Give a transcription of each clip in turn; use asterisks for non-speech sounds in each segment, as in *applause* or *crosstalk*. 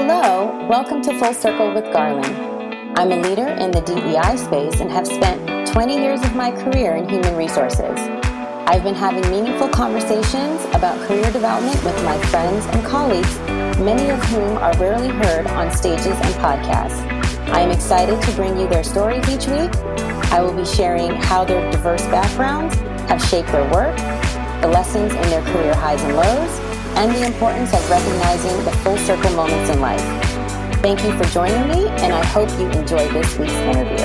Hello, welcome to Full Circle with Garland. I'm a leader in the DEI space and have spent 20 years of my career in human resources. I've been having meaningful conversations about career development with my friends and colleagues, many of whom are rarely heard on stages and podcasts. I am excited to bring you their stories each week. I will be sharing how their diverse backgrounds have shaped their work, the lessons in their career highs and lows, and the importance of recognizing the full circle moments in life. Thank you for joining me, and I hope you enjoy this week's interview.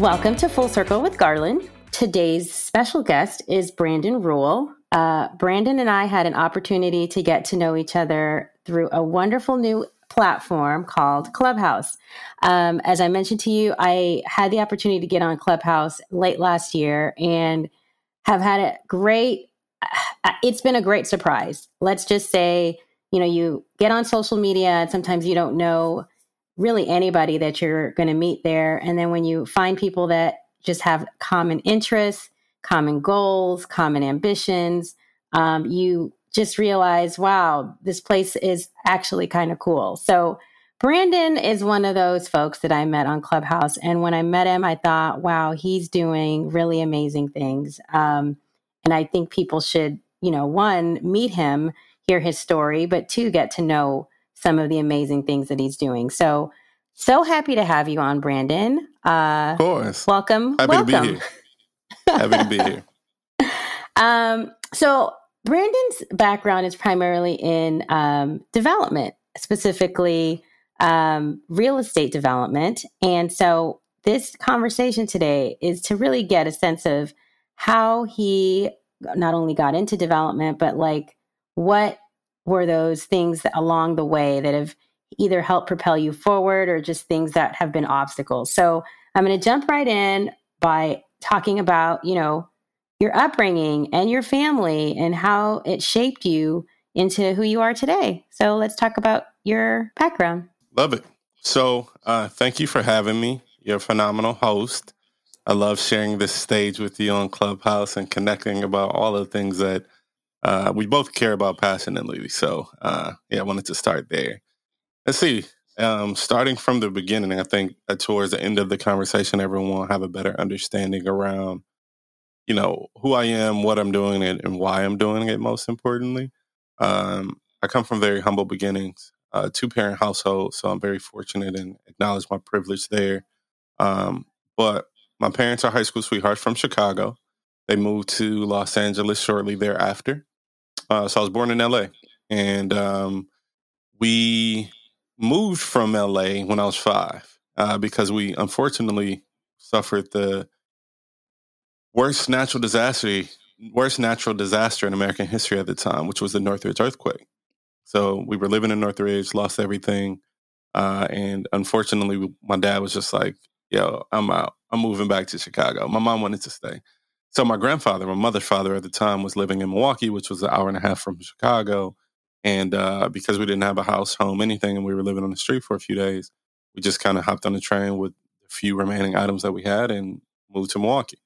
Welcome to Full Circle with Garland. Today's special guest is Brandon Rule. Uh, Brandon and I had an opportunity to get to know each other through a wonderful new platform called Clubhouse. Um, as I mentioned to you, I had the opportunity to get on Clubhouse late last year and have had a great, uh, it's been a great surprise. Let's just say, you know, you get on social media and sometimes you don't know really anybody that you're going to meet there. And then when you find people that just have common interests, common goals, common ambitions, um, you just realized, wow, this place is actually kind of cool. So, Brandon is one of those folks that I met on Clubhouse. And when I met him, I thought, wow, he's doing really amazing things. Um, and I think people should, you know, one, meet him, hear his story, but two, get to know some of the amazing things that he's doing. So, so happy to have you on, Brandon. Uh, of course. Welcome. Happy welcome. to be here. happy to be here. *laughs* Um, so Brandon's background is primarily in um, development, specifically um, real estate development. And so this conversation today is to really get a sense of how he not only got into development, but like what were those things that along the way that have either helped propel you forward or just things that have been obstacles. So I'm going to jump right in by talking about, you know, your upbringing and your family and how it shaped you into who you are today. So let's talk about your background. Love it. So uh, thank you for having me. You're a phenomenal host. I love sharing this stage with you on Clubhouse and connecting about all the things that uh, we both care about passionately. So uh, yeah, I wanted to start there. Let's see. Um, starting from the beginning, I think uh, towards the end of the conversation, everyone will have a better understanding around you know who I am, what I'm doing, it, and why I'm doing it. Most importantly, um, I come from very humble beginnings, uh, two parent household, so I'm very fortunate and acknowledge my privilege there. Um, but my parents are high school sweethearts from Chicago. They moved to Los Angeles shortly thereafter. Uh, so I was born in LA, and um, we moved from LA when I was five uh, because we unfortunately suffered the worst natural disaster, worst natural disaster in American history at the time, which was the Northridge earthquake. So we were living in Northridge, lost everything, uh, and unfortunately, my dad was just like, "Yo, I'm out. I'm moving back to Chicago." My mom wanted to stay. So my grandfather, my mother's father at the time, was living in Milwaukee, which was an hour and a half from Chicago. And uh, because we didn't have a house, home, anything, and we were living on the street for a few days, we just kind of hopped on the train with a few remaining items that we had and moved to Milwaukee.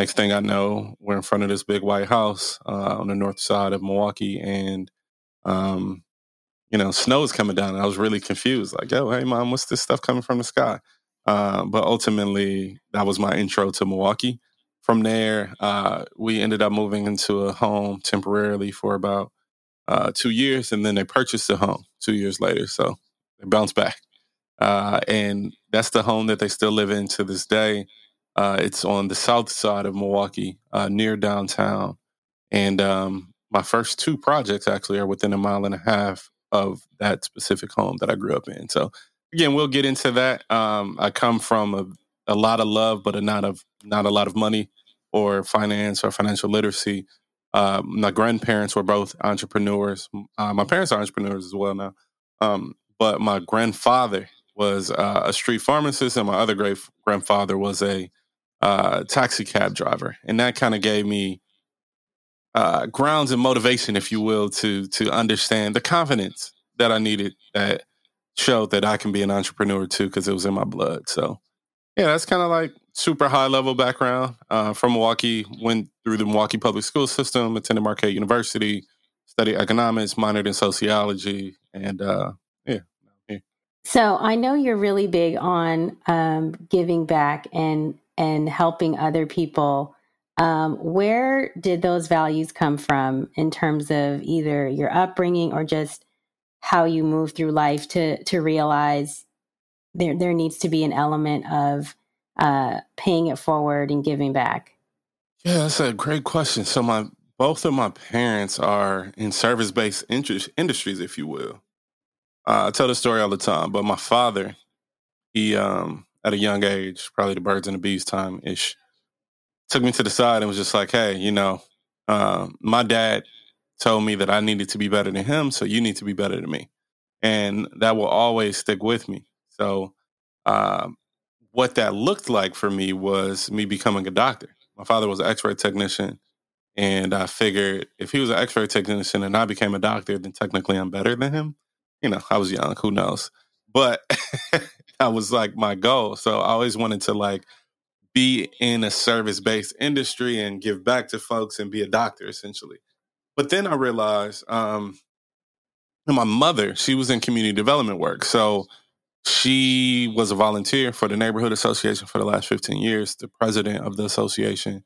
Next thing I know, we're in front of this big white house uh, on the north side of Milwaukee, and um, you know, snow is coming down. And I was really confused, like, "Yo, hey, mom, what's this stuff coming from the sky?" Uh, but ultimately, that was my intro to Milwaukee. From there, uh, we ended up moving into a home temporarily for about uh, two years, and then they purchased a home two years later. So they bounced back, uh, and that's the home that they still live in to this day. Uh, it's on the south side of Milwaukee, uh, near downtown. And um, my first two projects actually are within a mile and a half of that specific home that I grew up in. So again, we'll get into that. Um, I come from a, a, lot of love, but a not of not a lot of money or finance or financial literacy. Uh, my grandparents were both entrepreneurs. Uh, my parents are entrepreneurs as well now. Um, but my grandfather was uh, a street pharmacist, and my other great grandfather was a uh, taxi cab driver, and that kind of gave me uh, grounds and motivation, if you will, to to understand the confidence that I needed that showed that I can be an entrepreneur too, because it was in my blood. So, yeah, that's kind of like super high level background uh, from Milwaukee. Went through the Milwaukee public school system, attended Marquette University, studied economics, minored in sociology, and uh, yeah. So I know you're really big on um, giving back and and helping other people. Um, where did those values come from in terms of either your upbringing or just how you move through life to to realize there there needs to be an element of uh, paying it forward and giving back? Yeah, that's a great question. So my both of my parents are in service based industries, if you will. Uh, I tell the story all the time, but my father, he um, at a young age, probably the birds and the bees time ish, took me to the side and was just like, "Hey, you know, uh, my dad told me that I needed to be better than him, so you need to be better than me," and that will always stick with me. So, um, what that looked like for me was me becoming a doctor. My father was an X-ray technician, and I figured if he was an X-ray technician and I became a doctor, then technically I'm better than him. You know, I was young, who knows? But *laughs* that was like my goal. So I always wanted to like be in a service-based industry and give back to folks and be a doctor essentially. But then I realized um, my mother, she was in community development work. So she was a volunteer for the neighborhood association for the last 15 years, the president of the association.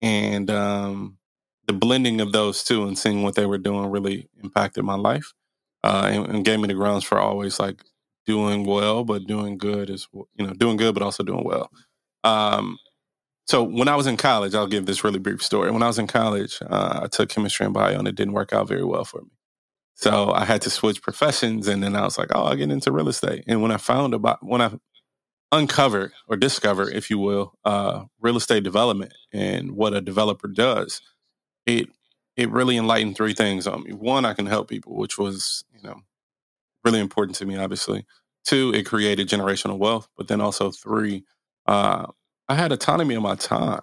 And um, the blending of those two and seeing what they were doing really impacted my life uh, and, and, gave me the grounds for always like doing well, but doing good is, you know, doing good, but also doing well. Um, so when I was in college, I'll give this really brief story. When I was in college, uh, I took chemistry and bio, and it didn't work out very well for me. So I had to switch professions, and then I was like, "Oh, I'll get into real estate." And when I found about when I uncovered or discovered, if you will, uh, real estate development and what a developer does, it it really enlightened three things on me. One, I can help people, which was you know really important to me, obviously. Two, it created generational wealth, but then also three, uh, I had autonomy of my time.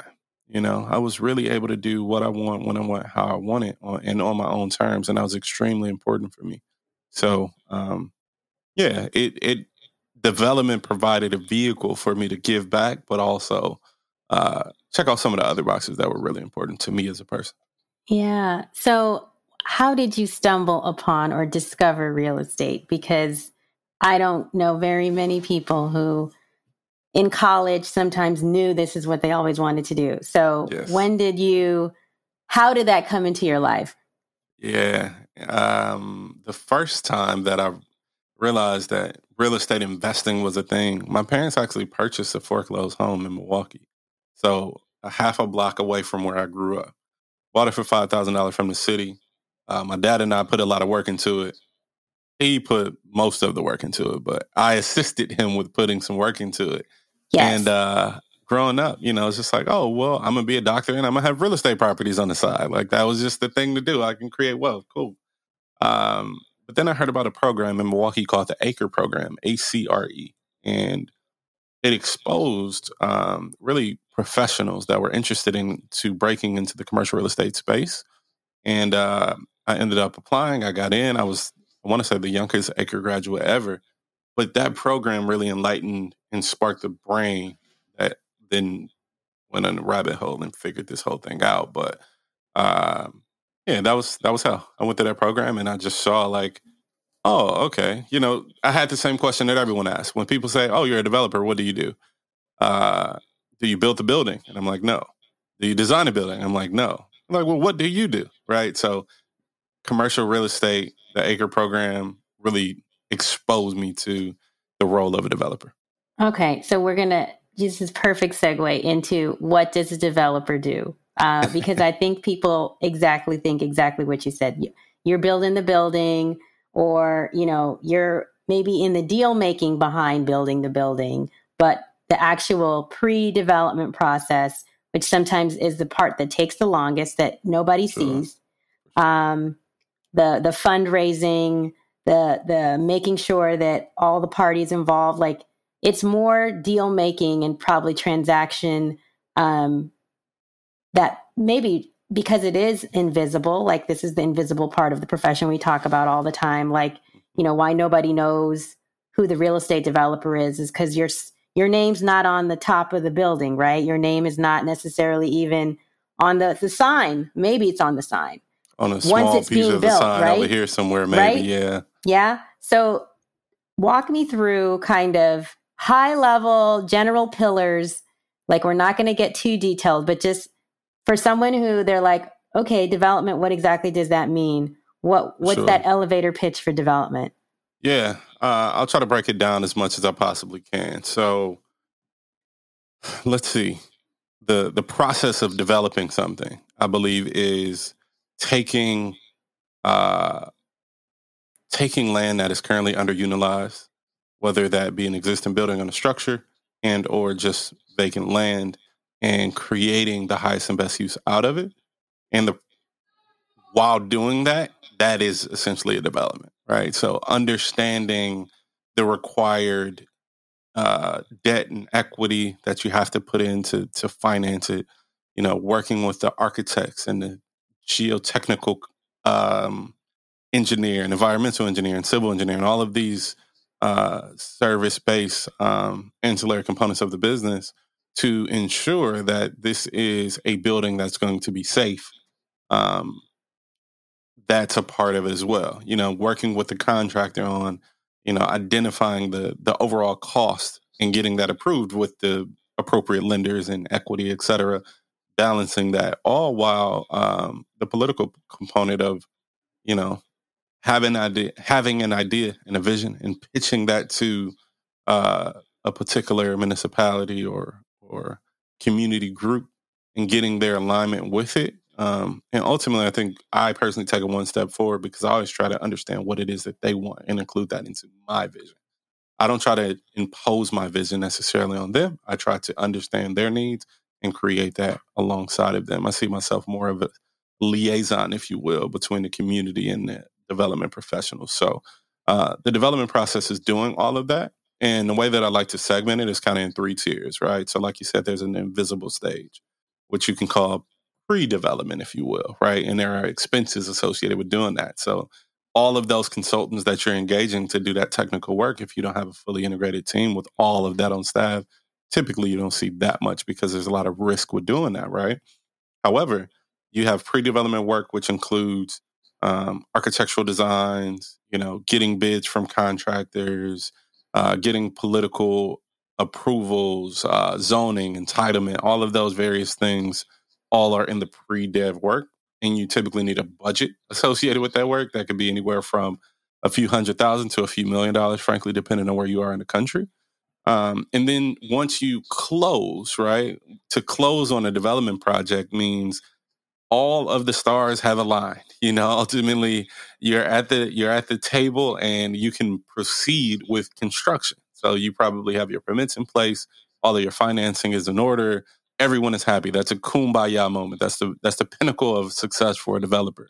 You know, I was really able to do what I want when I want, how I want it, on, and on my own terms, and that was extremely important for me. So, um, yeah, it it development provided a vehicle for me to give back, but also uh, check out some of the other boxes that were really important to me as a person. Yeah. So, how did you stumble upon or discover real estate? Because I don't know very many people who in college sometimes knew this is what they always wanted to do. So yes. when did you how did that come into your life? Yeah. Um, the first time that I realized that real estate investing was a thing, my parents actually purchased a foreclosed home in Milwaukee. So a half a block away from where I grew up. Bought it for five thousand dollars from the city. Uh, my dad and I put a lot of work into it. He put most of the work into it, but I assisted him with putting some work into it. Yes. And uh, growing up, you know, it's just like, oh, well, I'm gonna be a doctor and I'm gonna have real estate properties on the side. Like that was just the thing to do. I can create wealth. Cool. Um, but then I heard about a program in Milwaukee called the ACRE program, A C R E, and it exposed um, really professionals that were interested in to breaking into the commercial real estate space. And uh, I ended up applying. I got in. I was, I want to say, the youngest ACRE graduate ever. But that program really enlightened and sparked the brain that then went on a rabbit hole and figured this whole thing out. But um, yeah, that was that was how I went to that program and I just saw like, oh, okay. You know, I had the same question that everyone asks when people say, "Oh, you're a developer. What do you do? Uh, do you build the building?" And I'm like, "No." Do you design a building? I'm like, "No." I'm like, well, what do you do? Right. So, commercial real estate, the Acre program really exposed me to the role of a developer. Okay, so we're gonna use this perfect segue into what does a developer do? Uh, *laughs* because I think people exactly think exactly what you said. You're building the building, or you know, you're maybe in the deal making behind building the building, but the actual pre-development process, which sometimes is the part that takes the longest, that nobody sure. sees. Um, the the fundraising, the the making sure that all the parties involved like it's more deal making and probably transaction um, that maybe because it is invisible like this is the invisible part of the profession we talk about all the time like you know why nobody knows who the real estate developer is is because you're your name's not on the top of the building, right? Your name is not necessarily even on the, the sign. Maybe it's on the sign. On a small Once it's piece being of the built, sign right? over here somewhere, maybe, right? yeah. Yeah. So walk me through kind of high level general pillars. Like we're not going to get too detailed, but just for someone who they're like, okay, development, what exactly does that mean? What what's sure. that elevator pitch for development? Yeah, uh, I'll try to break it down as much as I possibly can. So, let's see. the The process of developing something, I believe, is taking uh, taking land that is currently underutilized, whether that be an existing building on a structure and or just vacant land, and creating the highest and best use out of it. And the while doing that, that is essentially a development, right? So understanding the required uh, debt and equity that you have to put in to, to finance it, you know, working with the architects and the geotechnical um, engineer and environmental engineer and civil engineer and all of these uh, service-based um, ancillary components of the business to ensure that this is a building that's going to be safe um, that's a part of it as well. You know, working with the contractor on, you know, identifying the the overall cost and getting that approved with the appropriate lenders and equity, et cetera, balancing that all while um, the political component of, you know, having an idea, having an idea and a vision and pitching that to uh, a particular municipality or or community group and getting their alignment with it um, and ultimately, I think I personally take it one step forward because I always try to understand what it is that they want and include that into my vision. I don't try to impose my vision necessarily on them. I try to understand their needs and create that alongside of them. I see myself more of a liaison, if you will, between the community and the development professionals. So uh, the development process is doing all of that. And the way that I like to segment it is kind of in three tiers, right? So, like you said, there's an invisible stage, which you can call pre-development, if you will, right? And there are expenses associated with doing that. So all of those consultants that you're engaging to do that technical work, if you don't have a fully integrated team with all of that on staff, typically you don't see that much because there's a lot of risk with doing that, right? However, you have pre-development work, which includes um, architectural designs, you know, getting bids from contractors, uh, getting political approvals, uh, zoning, entitlement, all of those various things all are in the pre-dev work and you typically need a budget associated with that work that could be anywhere from a few hundred thousand to a few million dollars frankly depending on where you are in the country um, and then once you close right to close on a development project means all of the stars have aligned you know *laughs* ultimately you're at the you're at the table and you can proceed with construction so you probably have your permits in place all of your financing is in order everyone is happy. That's a kumbaya moment. That's the that's the pinnacle of success for a developer.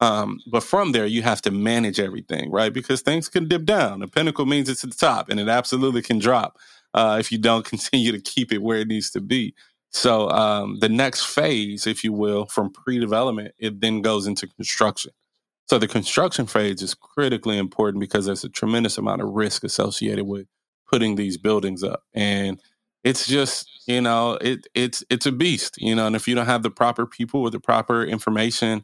Um, but from there, you have to manage everything, right? Because things can dip down. The pinnacle means it's at the top, and it absolutely can drop uh, if you don't *laughs* continue to keep it where it needs to be. So um, the next phase, if you will, from pre-development, it then goes into construction. So the construction phase is critically important because there's a tremendous amount of risk associated with putting these buildings up, and it's just you know it it's it's a beast you know and if you don't have the proper people with the proper information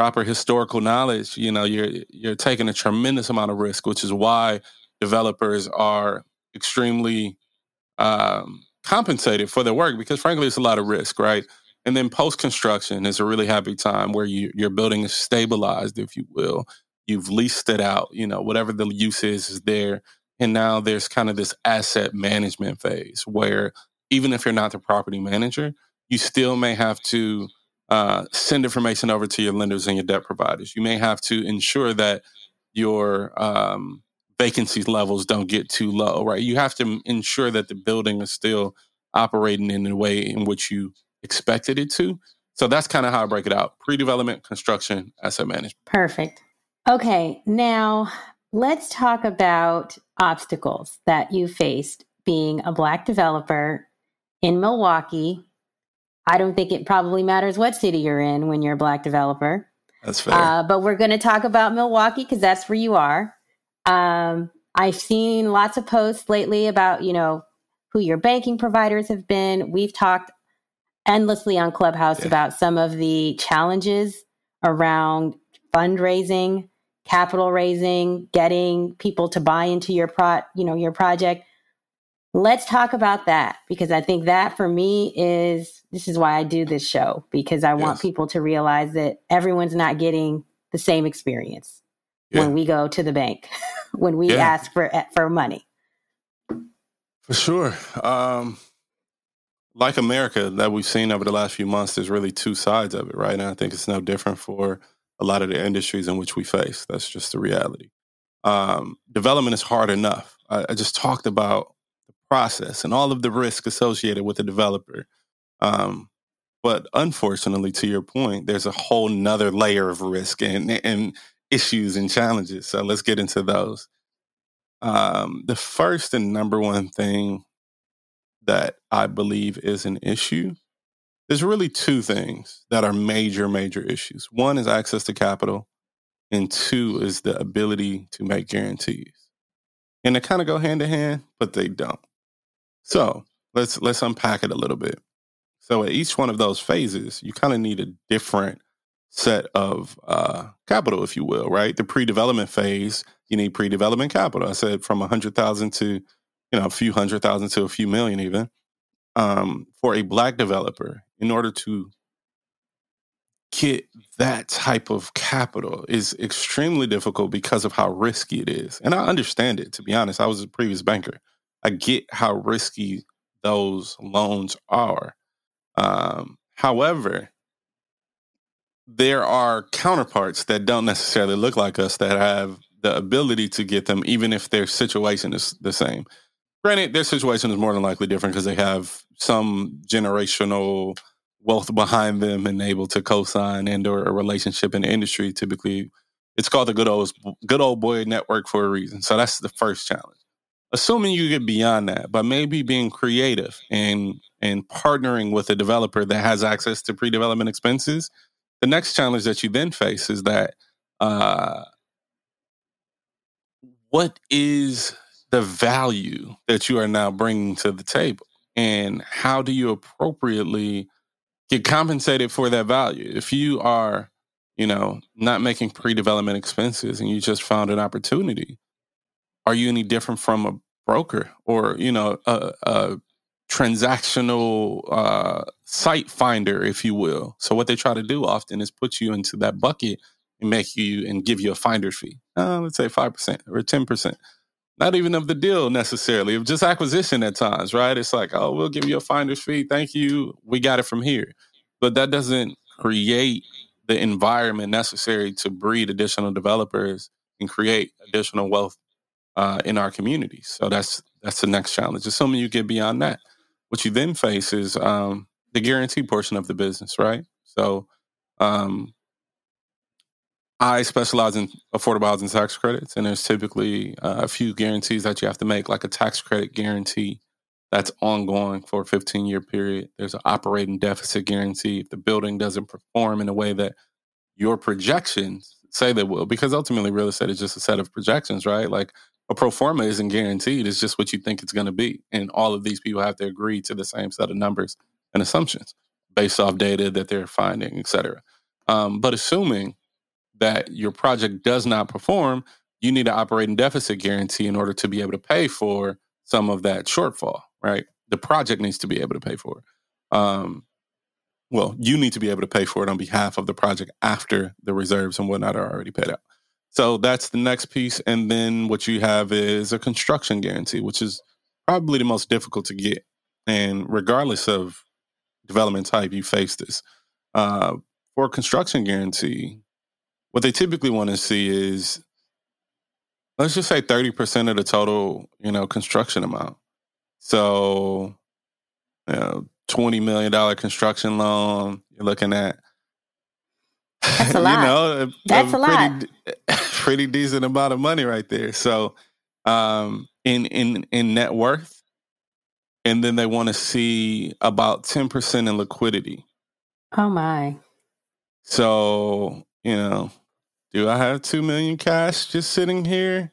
proper historical knowledge you know you're you're taking a tremendous amount of risk which is why developers are extremely um, compensated for their work because frankly it's a lot of risk right? And then post construction is a really happy time where you your building is stabilized if you will. You've leased it out you know whatever the use is is there. And now there's kind of this asset management phase where even if you're not the property manager, you still may have to uh, send information over to your lenders and your debt providers. You may have to ensure that your um, vacancy levels don't get too low, right? You have to ensure that the building is still operating in the way in which you expected it to. So that's kind of how I break it out pre development, construction, asset management. Perfect. Okay. Now let's talk about obstacles that you faced being a Black developer in Milwaukee. I don't think it probably matters what city you're in when you're a Black developer. That's fair. Uh, but we're going to talk about Milwaukee because that's where you are. Um, I've seen lots of posts lately about, you know, who your banking providers have been. We've talked endlessly on Clubhouse yeah. about some of the challenges around fundraising, capital raising, getting people to buy into your pro, you know, your project. Let's talk about that because I think that for me is this is why I do this show because I yes. want people to realize that everyone's not getting the same experience yeah. when we go to the bank, *laughs* when we yeah. ask for for money. For sure. Um, like America that we've seen over the last few months, there's really two sides of it, right? And I think it's no different for a lot of the industries in which we face. That's just the reality. Um, development is hard enough. I, I, just talked about process and all of the risk associated with a developer. Um, but unfortunately, to your point, there's a whole nother layer of risk and, and issues and challenges. So let's get into those. Um, the first and number one thing that I believe is an issue, there's really two things that are major, major issues. One is access to capital, and two is the ability to make guarantees. And they kind of go hand in hand, but they don't. So let's let's unpack it a little bit. So at each one of those phases, you kind of need a different set of uh, capital, if you will, right? The pre-development phase, you need pre-development capital. I said from a hundred thousand to you know, a few hundred thousand to a few million even, um, for a black developer in order to get that type of capital is extremely difficult because of how risky it is. And I understand it, to be honest. I was a previous banker. I get how risky those loans are. Um, however, there are counterparts that don't necessarily look like us that have the ability to get them, even if their situation is the same. Granted, their situation is more than likely different because they have some generational wealth behind them and able to co-sign and or a relationship in the industry. Typically, it's called the good old good old boy network for a reason. So that's the first challenge. Assuming you get beyond that, but maybe being creative and and partnering with a developer that has access to pre-development expenses, the next challenge that you then face is that uh, what is the value that you are now bringing to the table? And how do you appropriately get compensated for that value? If you are you know not making pre-development expenses and you just found an opportunity are you any different from a broker or you know a, a transactional uh, site finder if you will so what they try to do often is put you into that bucket and make you and give you a finder's fee uh, let's say 5% or 10% not even of the deal necessarily, of just acquisition at times, right? It's like, oh, we'll give you a finder's fee. Thank you. We got it from here. But that doesn't create the environment necessary to breed additional developers and create additional wealth uh, in our communities. So that's that's the next challenge. Assuming you get beyond that, what you then face is um, the guarantee portion of the business, right? So um, I specialize in affordable housing tax credits, and there's typically uh, a few guarantees that you have to make, like a tax credit guarantee that's ongoing for a 15 year period. There's an operating deficit guarantee if the building doesn't perform in a way that your projections say they will, because ultimately real estate is just a set of projections, right? Like a pro forma isn't guaranteed, it's just what you think it's going to be. And all of these people have to agree to the same set of numbers and assumptions based off data that they're finding, et cetera. Um, but assuming that your project does not perform, you need an operating deficit guarantee in order to be able to pay for some of that shortfall, right? The project needs to be able to pay for it. Um, well, you need to be able to pay for it on behalf of the project after the reserves and whatnot are already paid out. So that's the next piece. And then what you have is a construction guarantee, which is probably the most difficult to get. And regardless of development type, you face this. Uh, for construction guarantee, what they typically want to see is let's just say 30% of the total, you know, construction amount. So, you know, $20 million construction loan, you're looking at That's *laughs* a lot. You know, That's a, a pretty, lot. *laughs* pretty decent amount of money right there. So, um, in in in net worth, and then they want to see about ten percent in liquidity. Oh my! So you know, do I have two million cash just sitting here?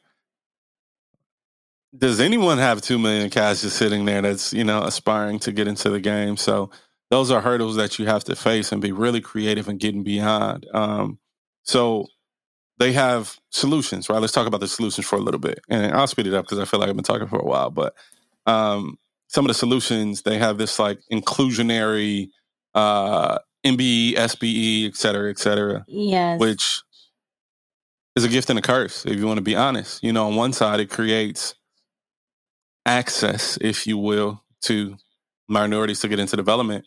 does anyone have two million cash just sitting there that's you know aspiring to get into the game? So those are hurdles that you have to face and be really creative and getting beyond. Um, so they have solutions, right? Let's talk about the solutions for a little bit, and I'll speed it up because I feel like I've been talking for a while. But um, some of the solutions they have this like inclusionary uh, MBE, SBE, et cetera, et cetera. Yes. Which is a gift and a curse, if you want to be honest. You know, on one side, it creates access, if you will, to minorities to get into development.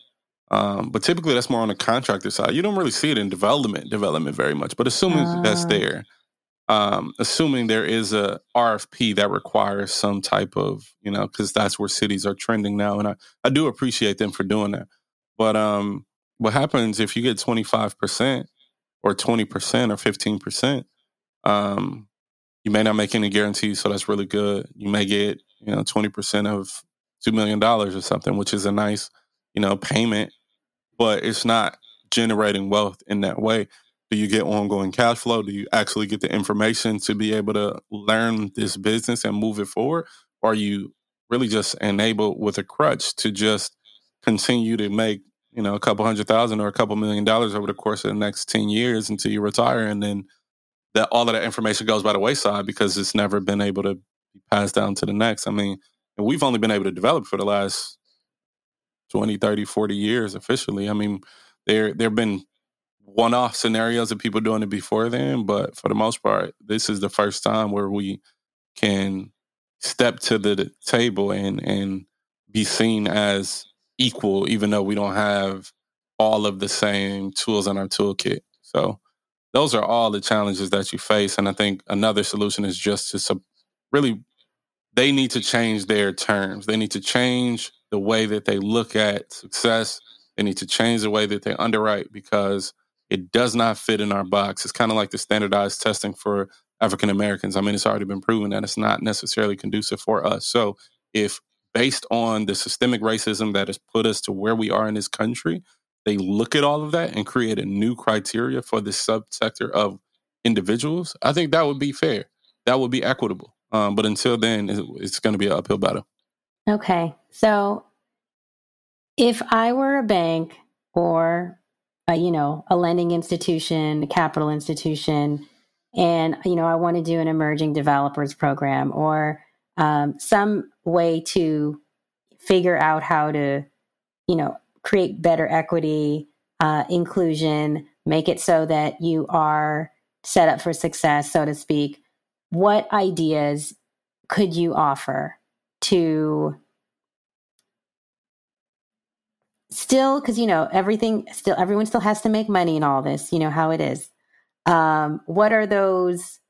Um, but typically, that's more on the contractor side. You don't really see it in development, development very much. But assuming uh. that's ah. there, um, assuming there is a RFP that requires some type of, you know, because that's where cities are trending now, and I, I do appreciate them for doing that. But um, what happens if you get twenty five percent or twenty percent or fifteen percent? Um, you may not make any guarantees, so that's really good. You may get you know, 20% of $2 million or something, which is a nice, you know, payment, but it's not generating wealth in that way. Do you get ongoing cash flow? Do you actually get the information to be able to learn this business and move it forward? Or are you really just enabled with a crutch to just continue to make, you know, a couple hundred thousand or a couple million dollars over the course of the next 10 years until you retire and then that all of that information goes by the wayside because it's never been able to be passed down to the next. I mean, we've only been able to develop for the last 20, 30, 40 years officially. I mean, there there have been one-off scenarios of people doing it before then, but for the most part, this is the first time where we can step to the table and and be seen as equal, even though we don't have all of the same tools in our toolkit. So those are all the challenges that you face. And I think another solution is just to sub- really they need to change their terms. They need to change the way that they look at success. They need to change the way that they underwrite because it does not fit in our box. It's kind of like the standardized testing for African Americans. I mean, it's already been proven that it's not necessarily conducive for us. So, if based on the systemic racism that has put us to where we are in this country, they look at all of that and create a new criteria for the subsector of individuals, I think that would be fair. That would be equitable. Um, but until then, it's going to be an uphill battle. Okay. So if I were a bank or, a, you know, a lending institution, a capital institution, and, you know, I want to do an emerging developers program or um, some way to figure out how to, you know, create better equity, uh, inclusion, make it so that you are set up for success, so to speak what ideas could you offer to still because you know everything still everyone still has to make money in all this you know how it is. Um what are those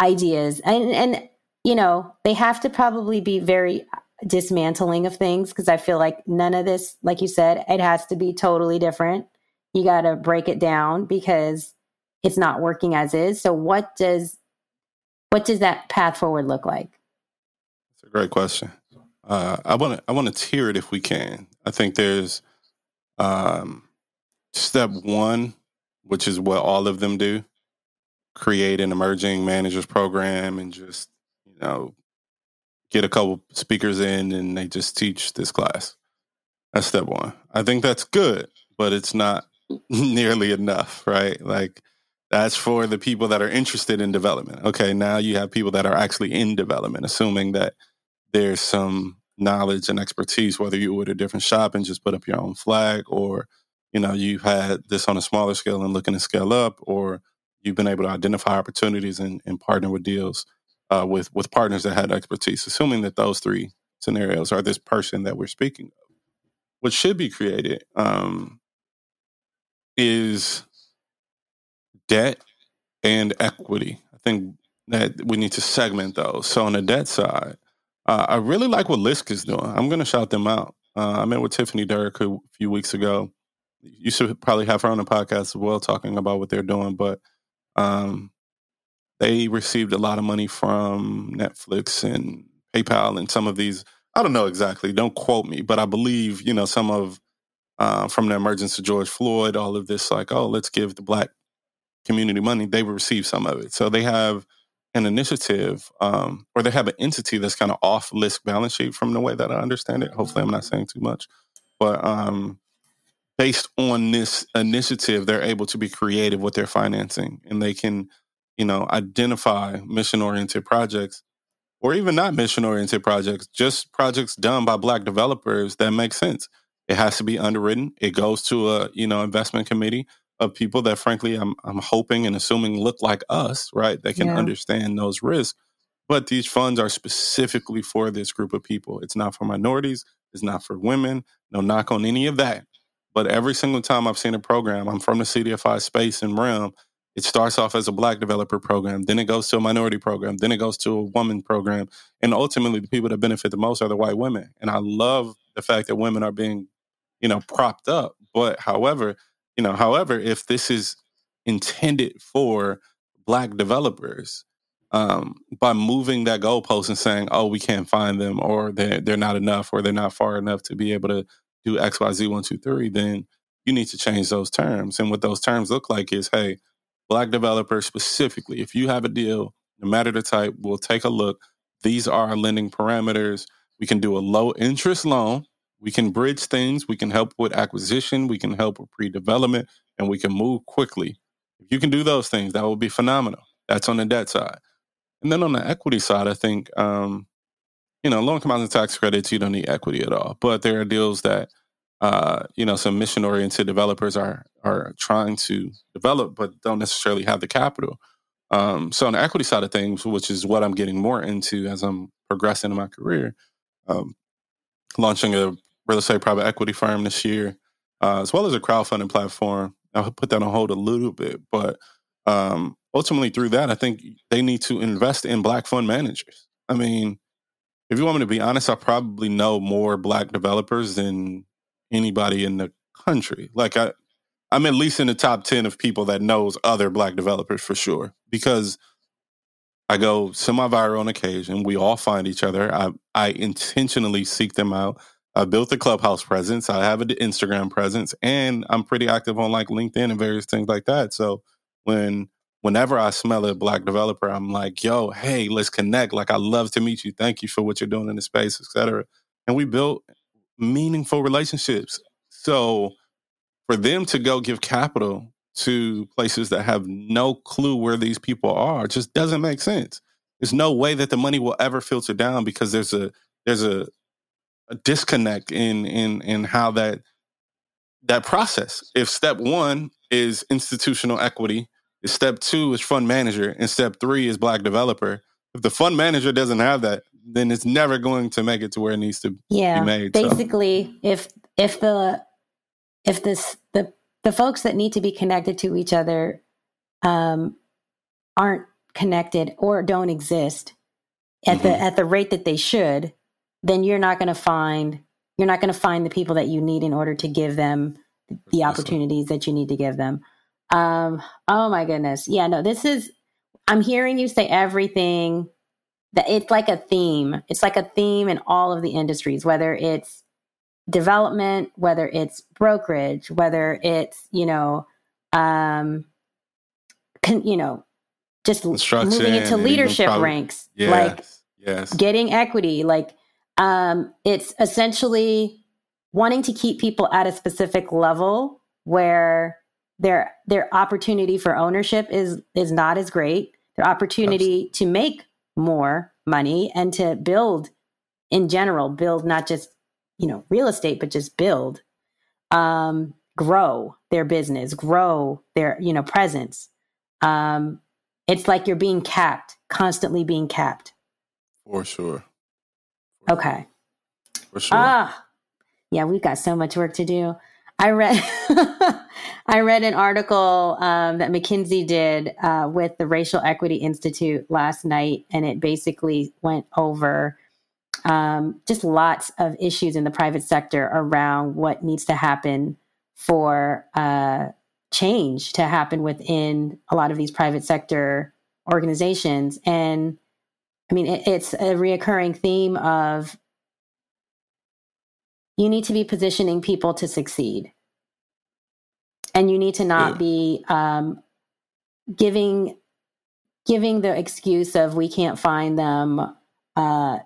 ideas? And and you know they have to probably be very dismantling of things because i feel like none of this like you said it has to be totally different. You got to break it down because it's not working as is. So what does what does that path forward look like? It's a great question. Uh, I want to I want to tier it if we can. I think there's um, step one, which is what all of them do: create an emerging managers program and just you know get a couple speakers in and they just teach this class. That's step one. I think that's good, but it's not *laughs* nearly enough, right? Like that's for the people that are interested in development. Okay, now you have people that are actually in development, assuming that there's some knowledge and expertise, whether you would a different shop and just put up your own flag, or you know, you've had this on a smaller scale and looking to scale up, or you've been able to identify opportunities and, and partner with deals uh, with with partners that had expertise. Assuming that those three scenarios are this person that we're speaking of, what should be created um, is debt and equity. I think that we need to segment those. So on the debt side, uh, I really like what LISC is doing. I'm going to shout them out. Uh, I met with Tiffany Derrick a few weeks ago. You should probably have her on the podcast as well, talking about what they're doing. But um, they received a lot of money from Netflix and PayPal and some of these. I don't know exactly. Don't quote me, but I believe you know some of uh, from the emergence of George Floyd, all of this like, oh, let's give the black community money, they will receive some of it. So they have an initiative um, or they have an entity that's kind of off LISC balance sheet from the way that I understand it. Hopefully, I'm not saying too much, but um, based on this initiative, they're able to be creative with their financing and they can, you know, identify mission oriented projects or even not mission oriented projects, just projects done by black developers that make sense. It has to be underwritten. It goes to a, you know, investment committee of people that frankly I'm I'm hoping and assuming look like us, right? That can yeah. understand those risks. But these funds are specifically for this group of people. It's not for minorities, it's not for women. No knock on any of that. But every single time I've seen a program, I'm from the CDFI space and realm, it starts off as a black developer program, then it goes to a minority program, then it goes to a woman program. And ultimately the people that benefit the most are the white women. And I love the fact that women are being, you know, propped up. But however, you know, however, if this is intended for black developers, um, by moving that goalpost and saying, "Oh, we can't find them," or they're they're not enough, or they're not far enough to be able to do X, Y, Z, one, two, three, then you need to change those terms. And what those terms look like is, hey, black developers specifically, if you have a deal, no matter the type, we'll take a look. These are our lending parameters. We can do a low interest loan we can bridge things. We can help with acquisition. We can help with pre development and we can move quickly. If you can do those things, that would be phenomenal. That's on the debt side. And then on the equity side, I think, um, you know, low income housing tax credits, you don't need equity at all. But there are deals that, uh, you know, some mission oriented developers are are trying to develop, but don't necessarily have the capital. Um, so on the equity side of things, which is what I'm getting more into as I'm progressing in my career, um, launching a real estate private equity firm this year, uh, as well as a crowdfunding platform. I'll put that on hold a little bit, but um, ultimately through that, I think they need to invest in black fund managers. I mean, if you want me to be honest, I probably know more black developers than anybody in the country. Like I, I'm at least in the top ten of people that knows other black developers for sure because I go semi-viral on occasion. We all find each other. I I intentionally seek them out. I built a clubhouse presence. I have an Instagram presence, and I'm pretty active on like LinkedIn and various things like that. So when whenever I smell a black developer, I'm like, yo, hey, let's connect. Like I love to meet you. Thank you for what you're doing in the space, etc. And we built meaningful relationships. So for them to go give capital to places that have no clue where these people are just doesn't make sense. There's no way that the money will ever filter down because there's a there's a a disconnect in in in how that that process. If step one is institutional equity, if step two is fund manager, and step three is black developer. If the fund manager doesn't have that, then it's never going to make it to where it needs to yeah, be made. Basically, so. if if the if this the the folks that need to be connected to each other um, aren't connected or don't exist at mm-hmm. the at the rate that they should, then you're not going to find you're not going to find the people that you need in order to give them the opportunities that you need to give them. Um, oh my goodness. Yeah, no, this is I'm hearing you say everything that it's like a theme. It's like a theme in all of the industries, whether it's development, whether it's brokerage, whether it's, you know, um, con, you know, just moving into leadership probably, ranks, yes, like yes. getting equity, like um, it's essentially wanting to keep people at a specific level where their their opportunity for ownership is is not as great. Their opportunity Absolutely. to make more money and to build in general, build not just you know real estate, but just build, um, grow their business, grow their you know presence. Um, it's like you're being capped, constantly being capped. For sure. Okay. For sure. Ah, yeah, we've got so much work to do. I read *laughs* I read an article um, that McKinsey did uh, with the Racial Equity Institute last night, and it basically went over um, just lots of issues in the private sector around what needs to happen for uh, change to happen within a lot of these private sector organizations. And I mean, it, it's a reoccurring theme of you need to be positioning people to succeed. And you need to not yeah. be um, giving giving the excuse of we can't find them. Uh,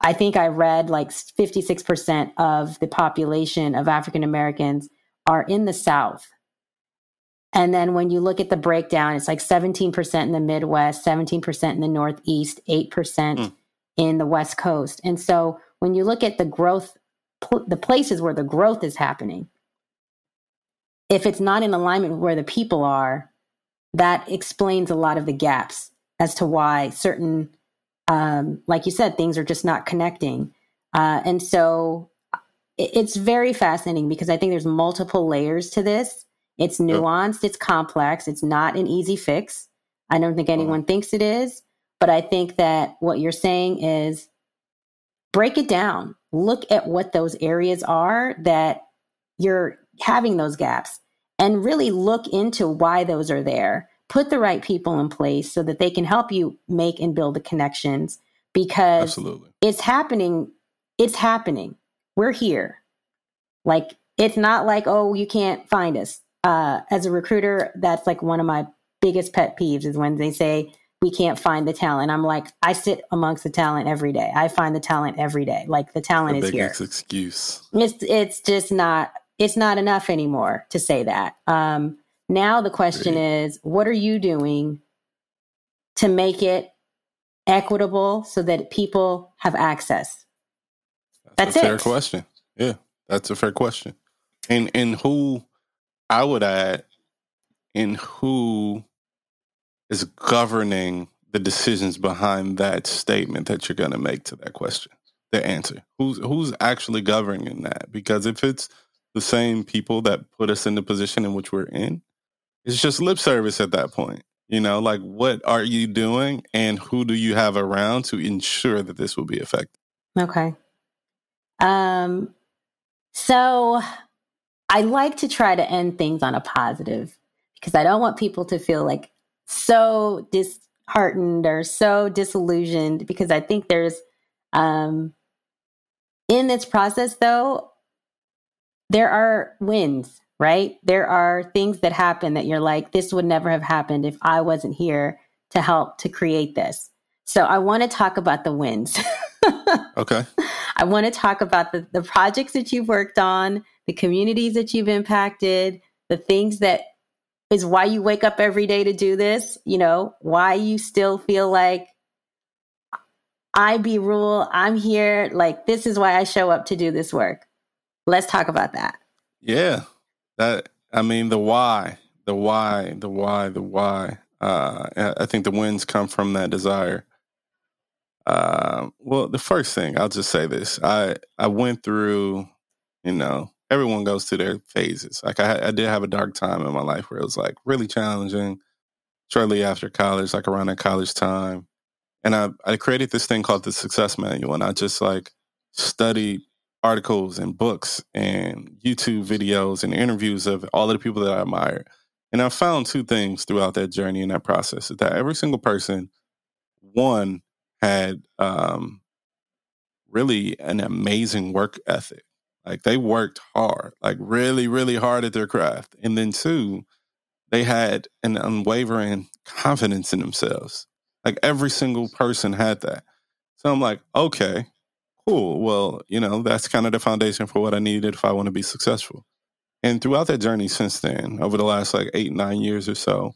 I think I read like 56% of the population of African Americans are in the South. And then when you look at the breakdown, it's like 17% in the Midwest, 17% in the Northeast, 8% mm. in the West Coast. And so when you look at the growth, pl- the places where the growth is happening, if it's not in alignment with where the people are, that explains a lot of the gaps as to why certain, um, like you said, things are just not connecting. Uh, and so it's very fascinating because I think there's multiple layers to this. It's nuanced, it's complex, it's not an easy fix. I don't think anyone uh-huh. thinks it is, but I think that what you're saying is break it down. Look at what those areas are that you're having those gaps and really look into why those are there. Put the right people in place so that they can help you make and build the connections because Absolutely. it's happening. It's happening. We're here. Like, it's not like, oh, you can't find us. Uh, as a recruiter, that's like one of my biggest pet peeves is when they say, we can't find the talent. I'm like, I sit amongst the talent every day. I find the talent every day. Like the talent the is here. Excuse. It's it's just not it's not enough anymore to say that. Um, now the question Great. is, what are you doing to make it equitable so that people have access? That's, that's a fair question. Yeah, that's a fair question. And and who I would add, and who is governing the decisions behind that statement that you're going to make to that question, the answer. Who's who's actually governing that? Because if it's the same people that put us in the position in which we're in. It's just lip service at that point. You know, like what are you doing and who do you have around to ensure that this will be effective? Okay. Um so I like to try to end things on a positive because I don't want people to feel like so disheartened or so disillusioned because I think there's um in this process though there are wins, right? There are things that happen that you're like, this would never have happened if I wasn't here to help to create this. So I want to talk about the wins. *laughs* okay. I want to talk about the, the projects that you've worked on, the communities that you've impacted, the things that is why you wake up every day to do this, you know, why you still feel like I be rule, I'm here, like this is why I show up to do this work. Let's talk about that. Yeah. That I mean the why, the why, the why, the why. Uh, I think the wins come from that desire. Uh, well, the first thing I'll just say this: I I went through, you know, everyone goes through their phases. Like I, I did have a dark time in my life where it was like really challenging. Shortly after college, like around that college time, and I I created this thing called the Success Manual, and I just like studied articles and books and YouTube videos and interviews of all of the people that I admire. And I found two things throughout that journey and that process that every single person, one, had um, really an amazing work ethic. Like they worked hard, like really, really hard at their craft. And then two, they had an unwavering confidence in themselves. Like every single person had that. So I'm like, okay, cool. Well, you know, that's kind of the foundation for what I needed if I want to be successful. And throughout that journey since then, over the last like eight, nine years or so,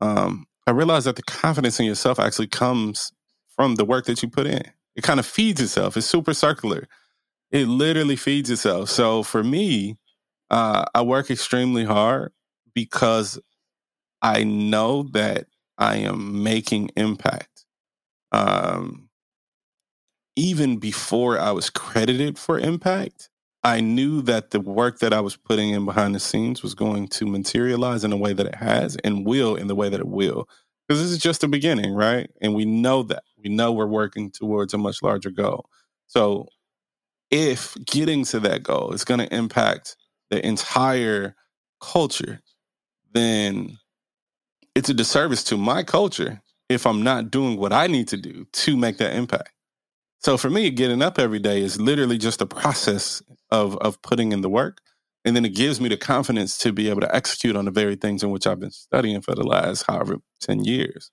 um, I realized that the confidence in yourself actually comes from the work that you put in. It kind of feeds itself. It's super circular. It literally feeds itself. So for me, uh, I work extremely hard because I know that I am making impact. Um, even before I was credited for impact, I knew that the work that I was putting in behind the scenes was going to materialize in the way that it has and will in the way that it will. Because this is just the beginning, right? And we know that. We know we're working towards a much larger goal. So if getting to that goal is going to impact the entire culture, then it's a disservice to my culture if I'm not doing what I need to do to make that impact. So for me, getting up every day is literally just a process of of putting in the work. And then it gives me the confidence to be able to execute on the very things in which I've been studying for the last however 10 years.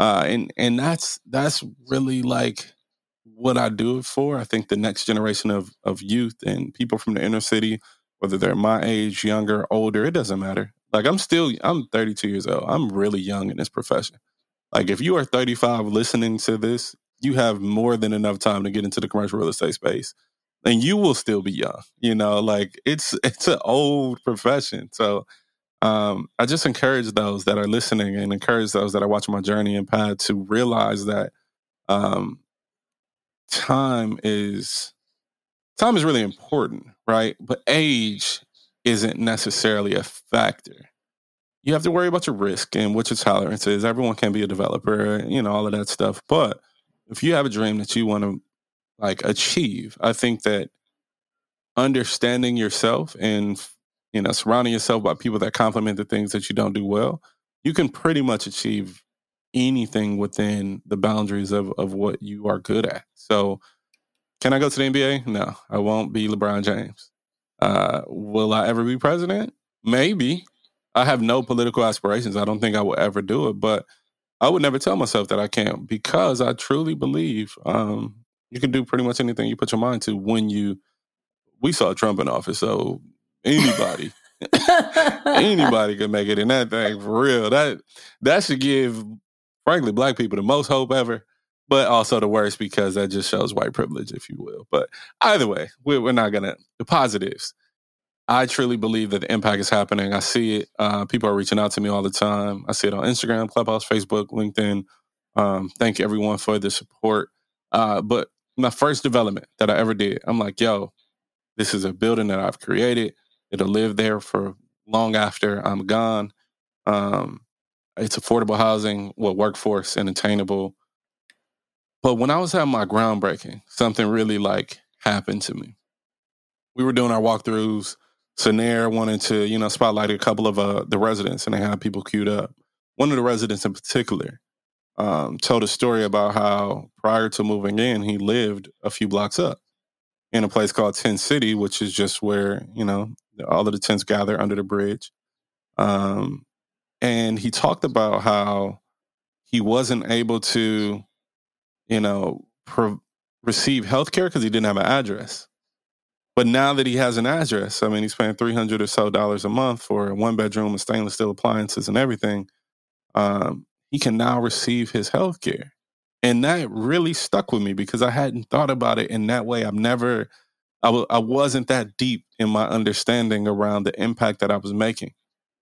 Uh, and and that's that's really like what I do it for. I think the next generation of of youth and people from the inner city, whether they're my age, younger, older, it doesn't matter. Like I'm still I'm 32 years old. I'm really young in this profession. Like if you are 35 listening to this, you have more than enough time to get into the commercial real estate space. And you will still be young. You know, like it's *laughs* it's an old profession. So um, I just encourage those that are listening and encourage those that are watching my journey and path to realize that um, time is time is really important, right? But age isn't necessarily a factor. You have to worry about your risk and what your tolerance is. Everyone can be a developer, you know, all of that stuff. But if you have a dream that you want to like achieve, I think that understanding yourself and you know, surrounding yourself by people that complement the things that you don't do well, you can pretty much achieve anything within the boundaries of, of what you are good at. So, can I go to the NBA? No, I won't be LeBron James. Uh, will I ever be president? Maybe. I have no political aspirations. I don't think I will ever do it, but I would never tell myself that I can't because I truly believe um, you can do pretty much anything you put your mind to when you. We saw Trump in office, so Anybody. Anybody could make it in that thing for real. That that should give, frankly, black people the most hope ever, but also the worst because that just shows white privilege, if you will. But either way, we're, we're not gonna the positives. I truly believe that the impact is happening. I see it. Uh, people are reaching out to me all the time. I see it on Instagram, Clubhouse, Facebook, LinkedIn. Um, thank everyone for the support. Uh, but my first development that I ever did, I'm like, yo, this is a building that I've created. It'll live there for long after I'm gone. Um, it's affordable housing, well, workforce and attainable. But when I was having my groundbreaking, something really like happened to me. We were doing our walkthroughs. Cinnaire wanted to, you know, spotlight a couple of uh, the residents, and they had people queued up. One of the residents in particular um, told a story about how prior to moving in, he lived a few blocks up in a place called Tent City, which is just where you know all of the tents gather under the bridge. Um, and he talked about how he wasn't able to, you know, pro- receive health care because he didn't have an address. But now that he has an address, I mean, he's paying 300 or so dollars a month for a one bedroom with stainless steel appliances and everything. Um, he can now receive his health care. And that really stuck with me because I hadn't thought about it in that way. I've never I w- I wasn't that deep in my understanding around the impact that I was making.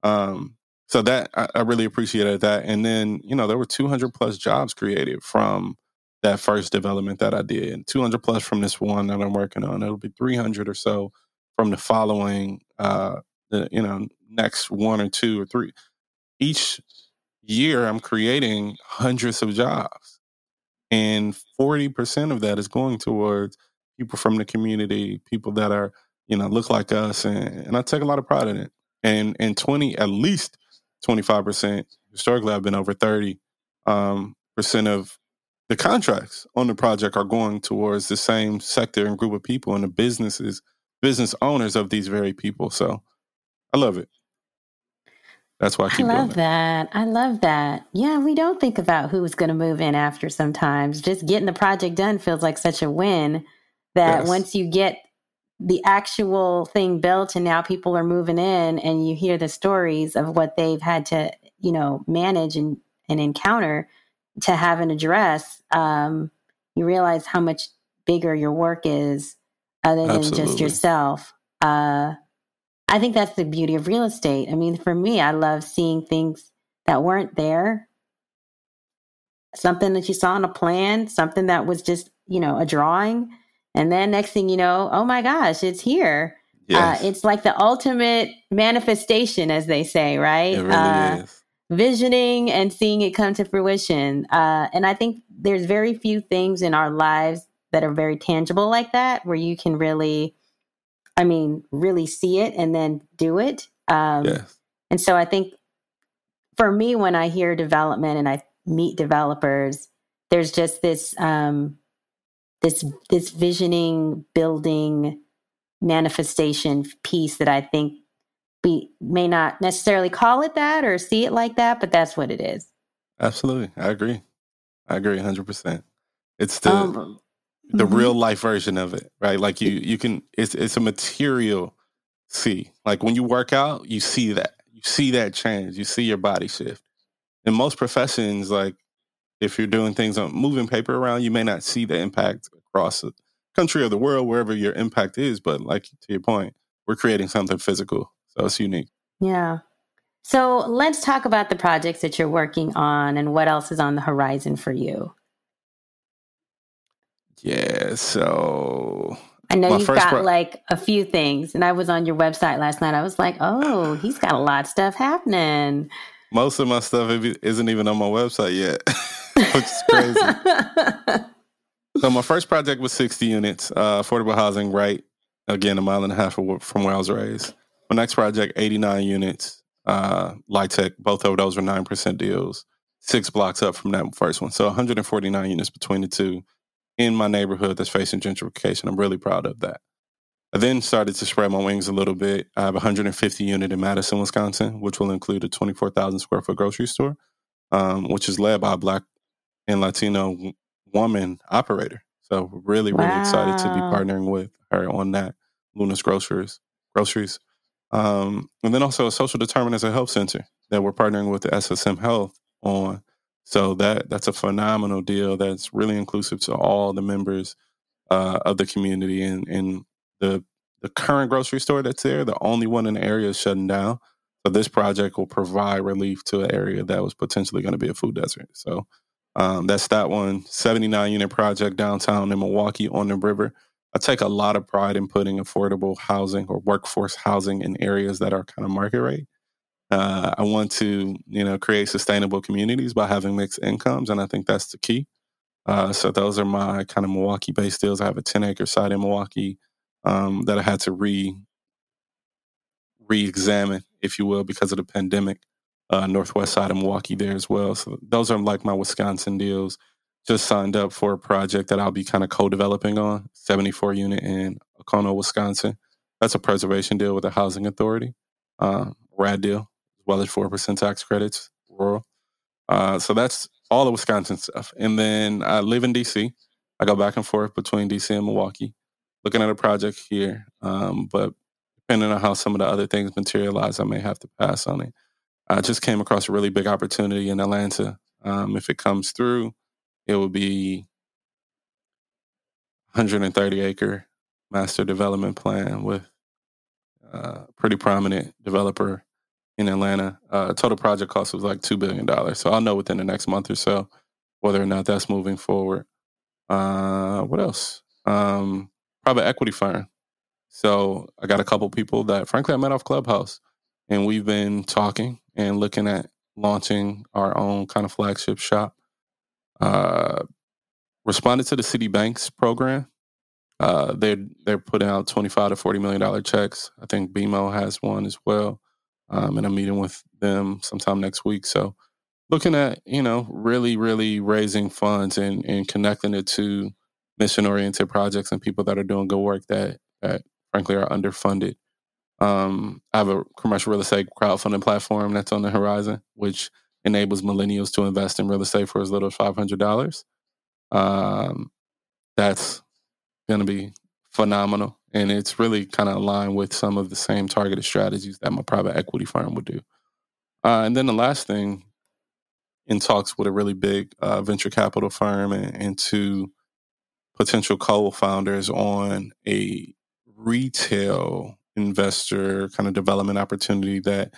Um, so that I, I, really appreciated that. And then, you know, there were 200 plus jobs created from that first development that I did, and 200 plus from this one that I'm working on. It'll be 300 or so from the following, uh, the, you know, next one or two or three. Each year, I'm creating hundreds of jobs, and 40% of that is going towards people from the community, people that are, you know, look like us. And, and I take a lot of pride in it. And, and 20, at least 25%, historically, I've been over 30 um, percent of the contracts on the project are going towards the same sector and group of people and the businesses, business owners of these very people. So I love it. That's why I keep I love that. I love that. Yeah, we don't think about who's going to move in after sometimes. Just getting the project done feels like such a win that yes. once you get the actual thing built and now people are moving in and you hear the stories of what they've had to you know manage and, and encounter to have an address um, you realize how much bigger your work is other than Absolutely. just yourself uh, i think that's the beauty of real estate i mean for me i love seeing things that weren't there something that you saw on a plan something that was just you know a drawing and then next thing you know, oh my gosh, it's here. Uh, yes. Uh, it's like the ultimate manifestation, as they say, right? It really uh, is. Visioning and seeing it come to fruition. Uh, and I think there's very few things in our lives that are very tangible like that, where you can really, I mean, really see it and then do it. Um, yes. And so I think for me, when I hear development and I meet developers, there's just this um, this this visioning, building, manifestation piece that I think we may not necessarily call it that or see it like that, but that's what it is. Absolutely, I agree. I agree 100%. It's the um, the mm-hmm. real life version of it, right? Like you you can it's it's a material see. Like when you work out, you see that. You see that change. You see your body shift. In most professions, like if you're doing things on moving paper around, you may not see the impact across the country or the world, wherever your impact is. But like to your point, we're creating something physical. So it's unique. Yeah. So let's talk about the projects that you're working on and what else is on the horizon for you. Yeah, so I know you've got pro- like a few things, and I was on your website last night. I was like, oh, he's got a lot of stuff happening. Most of my stuff isn't even on my website yet, *laughs* which is crazy. *laughs* so my first project was 60 units, uh, affordable housing, right? Again, a mile and a half from where I was raised. My next project, 89 units, uh, Tech. Both of those were 9% deals, six blocks up from that first one. So 149 units between the two in my neighborhood that's facing gentrification. I'm really proud of that. I then started to spread my wings a little bit. I have 150 unit in Madison, Wisconsin, which will include a 24,000 square foot grocery store, um, which is led by a Black and Latino woman operator. So really, really wow. excited to be partnering with her on that. Luna's Groceries, groceries, um, and then also a social determinants of health center that we're partnering with the SSM Health on so that that's a phenomenal deal. That's really inclusive to all the members uh, of the community. And, and the the current grocery store that's there, the only one in the area is shutting down. So this project will provide relief to an area that was potentially going to be a food desert. So um, that's that one. 79 unit project downtown in Milwaukee on the river. I take a lot of pride in putting affordable housing or workforce housing in areas that are kind of market rate. Uh, I want to, you know, create sustainable communities by having mixed incomes, and I think that's the key. Uh, so those are my kind of Milwaukee-based deals. I have a 10-acre site in Milwaukee um, that I had to re re-examine, if you will, because of the pandemic. Uh, northwest side of Milwaukee there as well. So those are like my Wisconsin deals. Just signed up for a project that I'll be kind of co-developing on, 74 unit in Oconto, Wisconsin. That's a preservation deal with the housing authority. Uh, RAD deal as well as 4% tax credits, rural. Uh, so that's all the Wisconsin stuff. And then I live in DC. I go back and forth between DC and Milwaukee, looking at a project here. Um, but depending on how some of the other things materialize, I may have to pass on it. I just came across a really big opportunity in Atlanta. Um, if it comes through, it would be 130 acre master development plan with a uh, pretty prominent developer in Atlanta. Uh, total project cost was like $2 billion. So I'll know within the next month or so whether or not that's moving forward. Uh, what else? Um, private equity firm. So I got a couple people that, frankly, I met off Clubhouse, and we've been talking and looking at launching our own kind of flagship shop. Uh, responded to the Citibank's program. Uh, they're they're putting out twenty five to forty million dollar checks. I think BMO has one as well um, and I'm meeting with them sometime next week. So, looking at you know really, really raising funds and and connecting it to mission oriented projects and people that are doing good work that that frankly are underfunded. Um, I have a commercial real estate crowdfunding platform that's on the horizon, which enables millennials to invest in real estate for as little as five hundred dollars. Um, that's going to be phenomenal and it's really kind of aligned with some of the same targeted strategies that my private equity firm would do. Uh, and then the last thing, in talks with a really big uh, venture capital firm and, and two potential co-founders on a retail investor kind of development opportunity that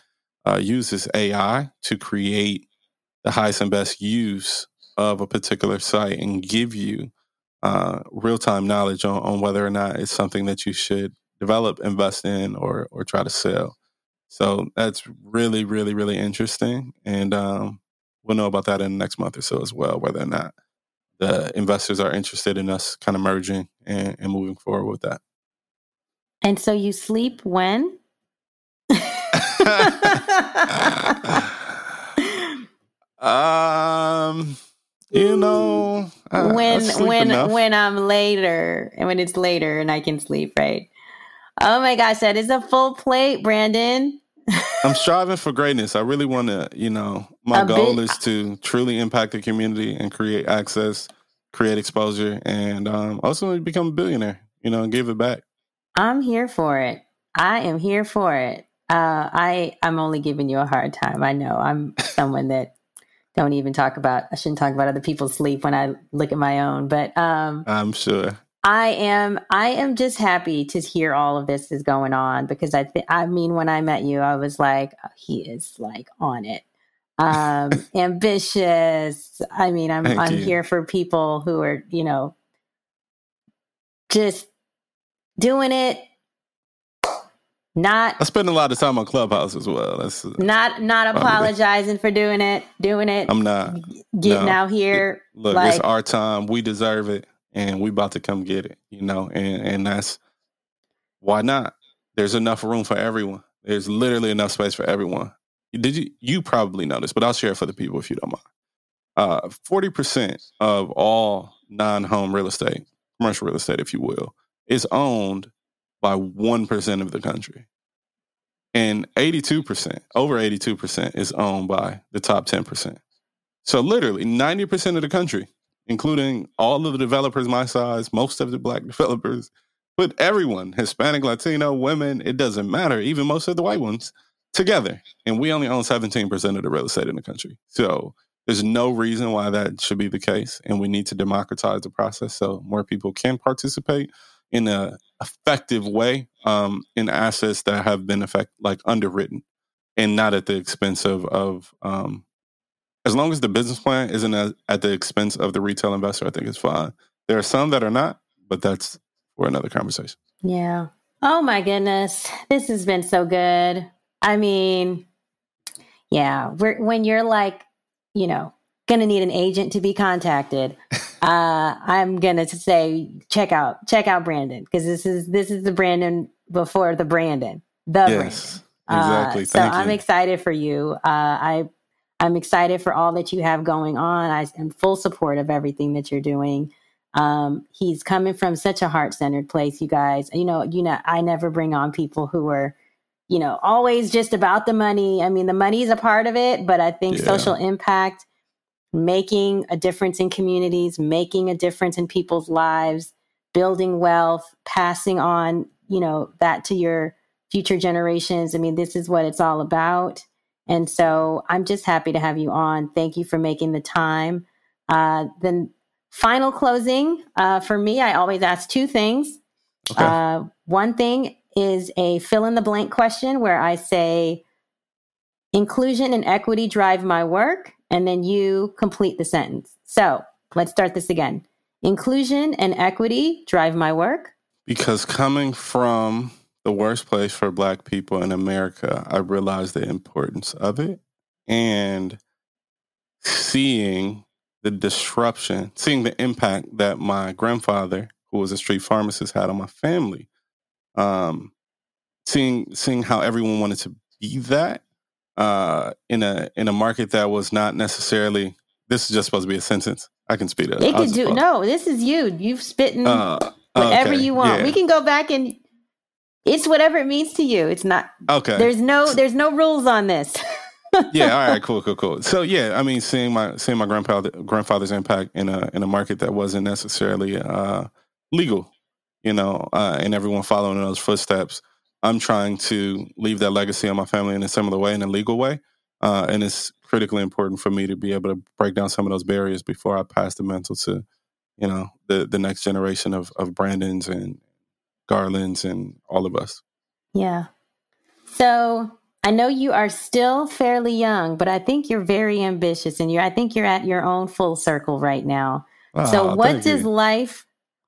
uh, uses AI to create the highest and best use of a particular site and give you uh, real time knowledge on, on whether or not it's something that you should develop, invest in, or or try to sell. So that's really, really, really interesting, and um, we'll know about that in the next month or so as well, whether or not the investors are interested in us kind of merging and, and moving forward with that. And so you sleep when? Um you know, I, when I when enough. when I'm later and when it's later and I can sleep, right? Oh my gosh, that is a full plate, Brandon. I'm striving for greatness. I really want to, you know, my goal bit, is to truly impact the community and create access, create exposure, and um, ultimately become a billionaire. You know, and give it back. I'm here for it. I am here for it. Uh, I I'm only giving you a hard time. I know I'm someone that don't even talk about. I shouldn't talk about other people's sleep when I look at my own. But um, I'm sure. I am I am just happy to hear all of this is going on because I think I mean when I met you I was like oh, he is like on it um *laughs* ambitious I mean I'm Thank I'm you. here for people who are you know just doing it not I spend a lot of time on Clubhouse as well. That's not not apologizing for doing it, doing it. I'm not getting no. out here. Look, like, it's our time. We deserve it and we about to come get it, you know, and and that's why not? There's enough room for everyone. There's literally enough space for everyone. Did you you probably know this, but I'll share it for the people if you don't mind. Uh, forty percent of all non-home real estate, commercial real estate, if you will, is owned by one percent of the country, and eighty-two percent, over eighty-two percent, is owned by the top ten percent. So literally, ninety percent of the country including all of the developers my size, most of the black developers, but everyone, Hispanic, Latino, women, it doesn't matter, even most of the white ones, together. And we only own 17% of the real estate in the country. So there's no reason why that should be the case. And we need to democratize the process so more people can participate in a effective way um, in assets that have been effect like underwritten and not at the expense of, of um, as long as the business plan isn't at the expense of the retail investor, I think it's fine. There are some that are not, but that's for another conversation. Yeah. Oh my goodness. This has been so good. I mean, yeah, when you're like, you know, going to need an agent to be contacted, *laughs* uh, I'm going to say check out check out Brandon because this is this is the Brandon before the Brandon. The yes, Brandon. Exactly. Uh, so I'm excited for you. Uh, I I'm excited for all that you have going on. I am full support of everything that you're doing. Um, he's coming from such a heart centered place, you guys. You know, you know, I never bring on people who are, you know, always just about the money. I mean, the money is a part of it, but I think yeah. social impact, making a difference in communities, making a difference in people's lives, building wealth, passing on, you know, that to your future generations. I mean, this is what it's all about. And so I'm just happy to have you on. Thank you for making the time. Uh, then, final closing uh, for me, I always ask two things. Okay. Uh, one thing is a fill in the blank question where I say, inclusion and equity drive my work. And then you complete the sentence. So let's start this again. Inclusion and equity drive my work. Because coming from the worst place for Black people in America, I realized the importance of it and seeing the disruption, seeing the impact that my grandfather, who was a street pharmacist, had on my family. Um, seeing seeing how everyone wanted to be that uh, in a in a market that was not necessarily. This is just supposed to be a sentence. I can speed it. It could do no. This is you. You've spitting uh, whatever okay, you want. Yeah. We can go back and it's whatever it means to you. It's not okay. There's no there's no rules on this. yeah. All right. *laughs* Cool. Cool. Cool. So yeah, I mean, seeing my seeing my grandfather grandfather's impact in a in a market that wasn't necessarily uh, legal, you know, uh, and everyone following in those footsteps. I'm trying to leave that legacy on my family in a similar way, in a legal way, uh, and it's critically important for me to be able to break down some of those barriers before I pass the mantle to, you know, the the next generation of of Brandons and Garlands, and all of us. Yeah. So I know you are still fairly young, but I think you're very ambitious, and you I think you're at your own full circle right now. so ah, what does you. life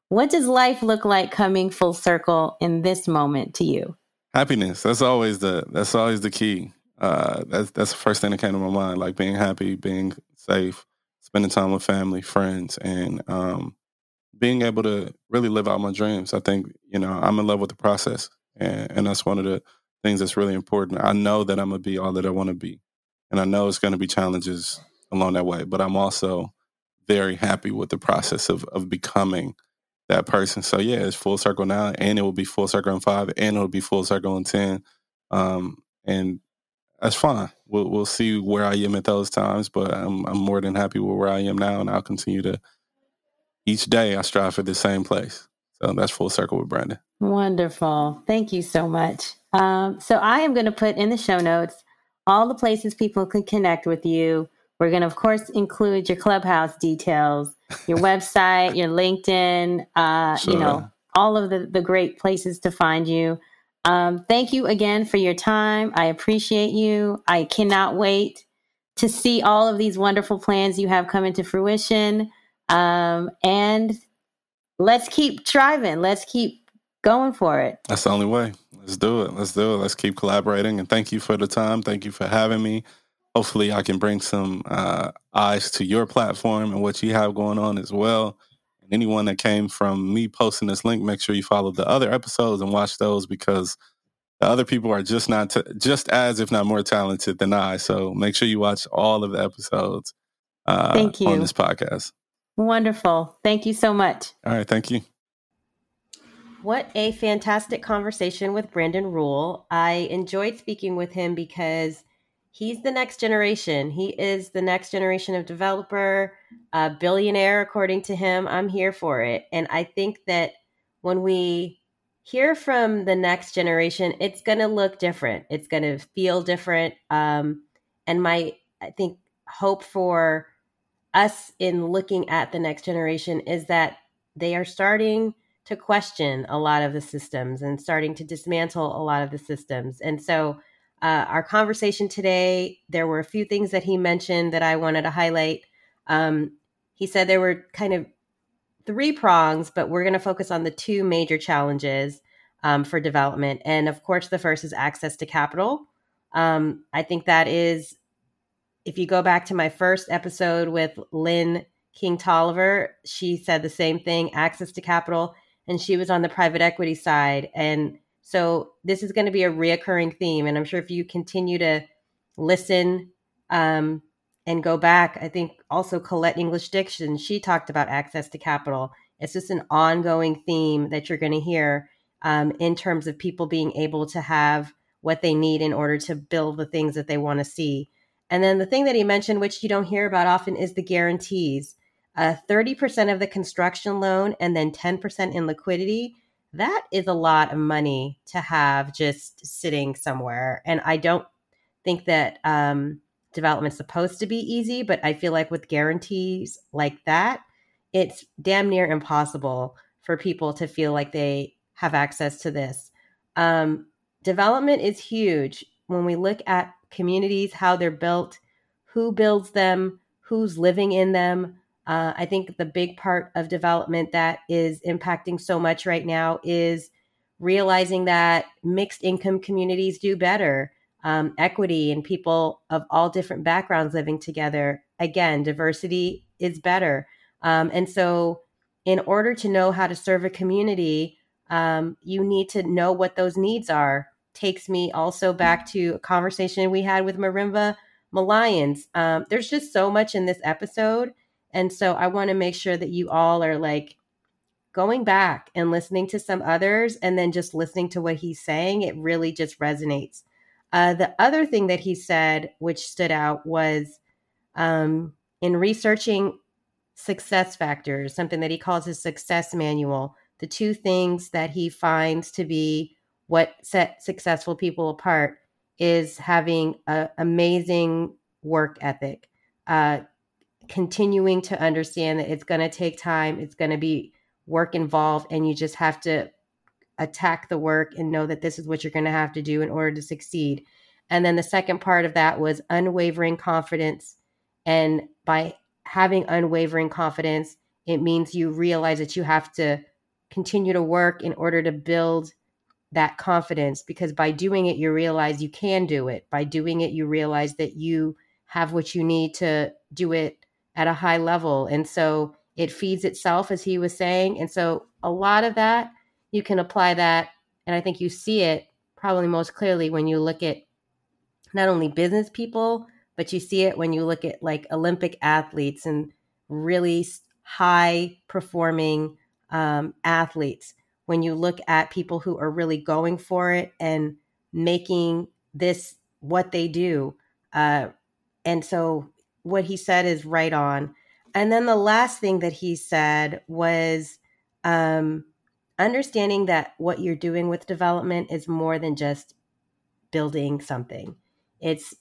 what does life look like coming full circle in this moment to you? Happiness. That's always the that's always the key. Uh, that's that's the first thing that came to my mind. Like being happy, being safe, spending time with family, friends, and um, being able to really live out my dreams. I think, you know, I'm in love with the process. And, and that's one of the things that's really important. I know that I'm to be all that I want to be. And I know it's to be challenges along that way, but I'm also very happy with the process of, of becoming that person. So yeah, it's full circle now and it will be full circle in five and it will be full circle in 10. Um, and that's fine. We'll we'll see where I am at those times, but I'm I'm more than happy with where I am now, and I'll continue to. Each day, I strive for the same place. So that's full circle with Brandon. Wonderful. Thank you so much. Um, so I am going to put in the show notes all the places people can connect with you. We're going to, of course, include your clubhouse details, your *laughs* website, your LinkedIn, uh, sure. you know, all of the, the great places to find you. Um, thank you again for your time. I appreciate you. I cannot wait to see all of these wonderful plans you have come into fruition. Um, and let's keep driving. Let's keep going for it. That's the only way. Let's do it. Let's do it. Let's keep collaborating. And thank you for the time. Thank you for having me. Hopefully, I can bring some uh, eyes to your platform and what you have going on as well. And anyone that came from me posting this link, make sure you follow the other episodes and watch those because the other people are just not t- just as, if not more talented than I. So make sure you watch all of the episodes. Uh, thank you on this podcast. Wonderful. Thank you so much. All right. Thank you. What a fantastic conversation with Brandon Rule. I enjoyed speaking with him because he's the next generation. He is the next generation of developer, billionaire, according to him. I'm here for it. And I think that when we hear from the next generation, it's going to look different. It's going to feel different. Um, and my, I think, hope for us in looking at the next generation is that they are starting to question a lot of the systems and starting to dismantle a lot of the systems. And so, uh, our conversation today, there were a few things that he mentioned that I wanted to highlight. Um, he said there were kind of three prongs, but we're going to focus on the two major challenges um, for development. And of course, the first is access to capital. Um, I think that is if you go back to my first episode with Lynn King Tolliver, she said the same thing access to capital, and she was on the private equity side. And so this is going to be a reoccurring theme. And I'm sure if you continue to listen um, and go back, I think also Colette English Dixon, she talked about access to capital. It's just an ongoing theme that you're going to hear um, in terms of people being able to have what they need in order to build the things that they want to see. And then the thing that he mentioned, which you don't hear about often, is the guarantees. Uh, 30% of the construction loan and then 10% in liquidity. That is a lot of money to have just sitting somewhere. And I don't think that um, development's supposed to be easy, but I feel like with guarantees like that, it's damn near impossible for people to feel like they have access to this. Um, development is huge. When we look at communities, how they're built, who builds them, who's living in them. Uh, I think the big part of development that is impacting so much right now is realizing that mixed income communities do better. Um, equity and people of all different backgrounds living together. Again, diversity is better. Um, and so, in order to know how to serve a community, um, you need to know what those needs are takes me also back to a conversation we had with Marimba Malayans. Um, there's just so much in this episode. And so I want to make sure that you all are like going back and listening to some others and then just listening to what he's saying. It really just resonates. Uh, the other thing that he said, which stood out, was um, in researching success factors, something that he calls his success manual, the two things that he finds to be what set successful people apart is having an amazing work ethic, uh, continuing to understand that it's going to take time, it's going to be work involved, and you just have to attack the work and know that this is what you're going to have to do in order to succeed. And then the second part of that was unwavering confidence. And by having unwavering confidence, it means you realize that you have to continue to work in order to build that confidence because by doing it you realize you can do it by doing it you realize that you have what you need to do it at a high level and so it feeds itself as he was saying and so a lot of that you can apply that and i think you see it probably most clearly when you look at not only business people but you see it when you look at like olympic athletes and really high performing um, athletes when you look at people who are really going for it and making this what they do. Uh, and so what he said is right on. And then the last thing that he said was um, understanding that what you're doing with development is more than just building something, it's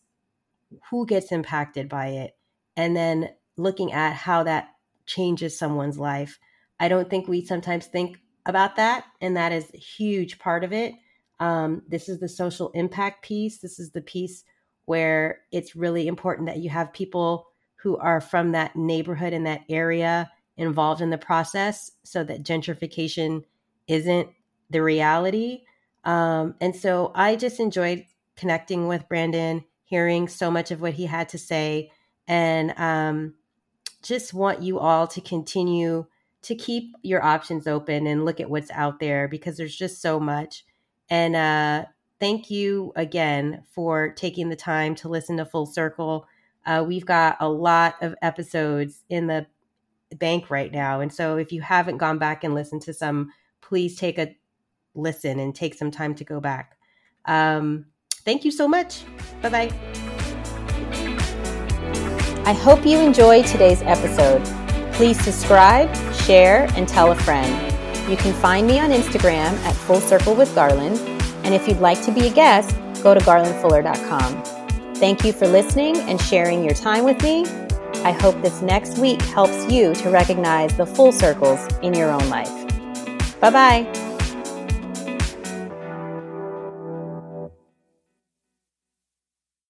who gets impacted by it. And then looking at how that changes someone's life. I don't think we sometimes think about that. And that is a huge part of it. Um, this is the social impact piece. This is the piece where it's really important that you have people who are from that neighborhood and that area involved in the process so that gentrification isn't the reality. Um, and so I just enjoyed connecting with Brandon, hearing so much of what he had to say, and um, just want you all to continue to keep your options open and look at what's out there because there's just so much. And uh, thank you again for taking the time to listen to Full Circle. Uh, we've got a lot of episodes in the bank right now. And so if you haven't gone back and listened to some, please take a listen and take some time to go back. Um, thank you so much. Bye bye. I hope you enjoyed today's episode. Please subscribe, share, and tell a friend. You can find me on Instagram at Full Circle with Garland. And if you'd like to be a guest, go to garlandfuller.com. Thank you for listening and sharing your time with me. I hope this next week helps you to recognize the full circles in your own life. Bye bye.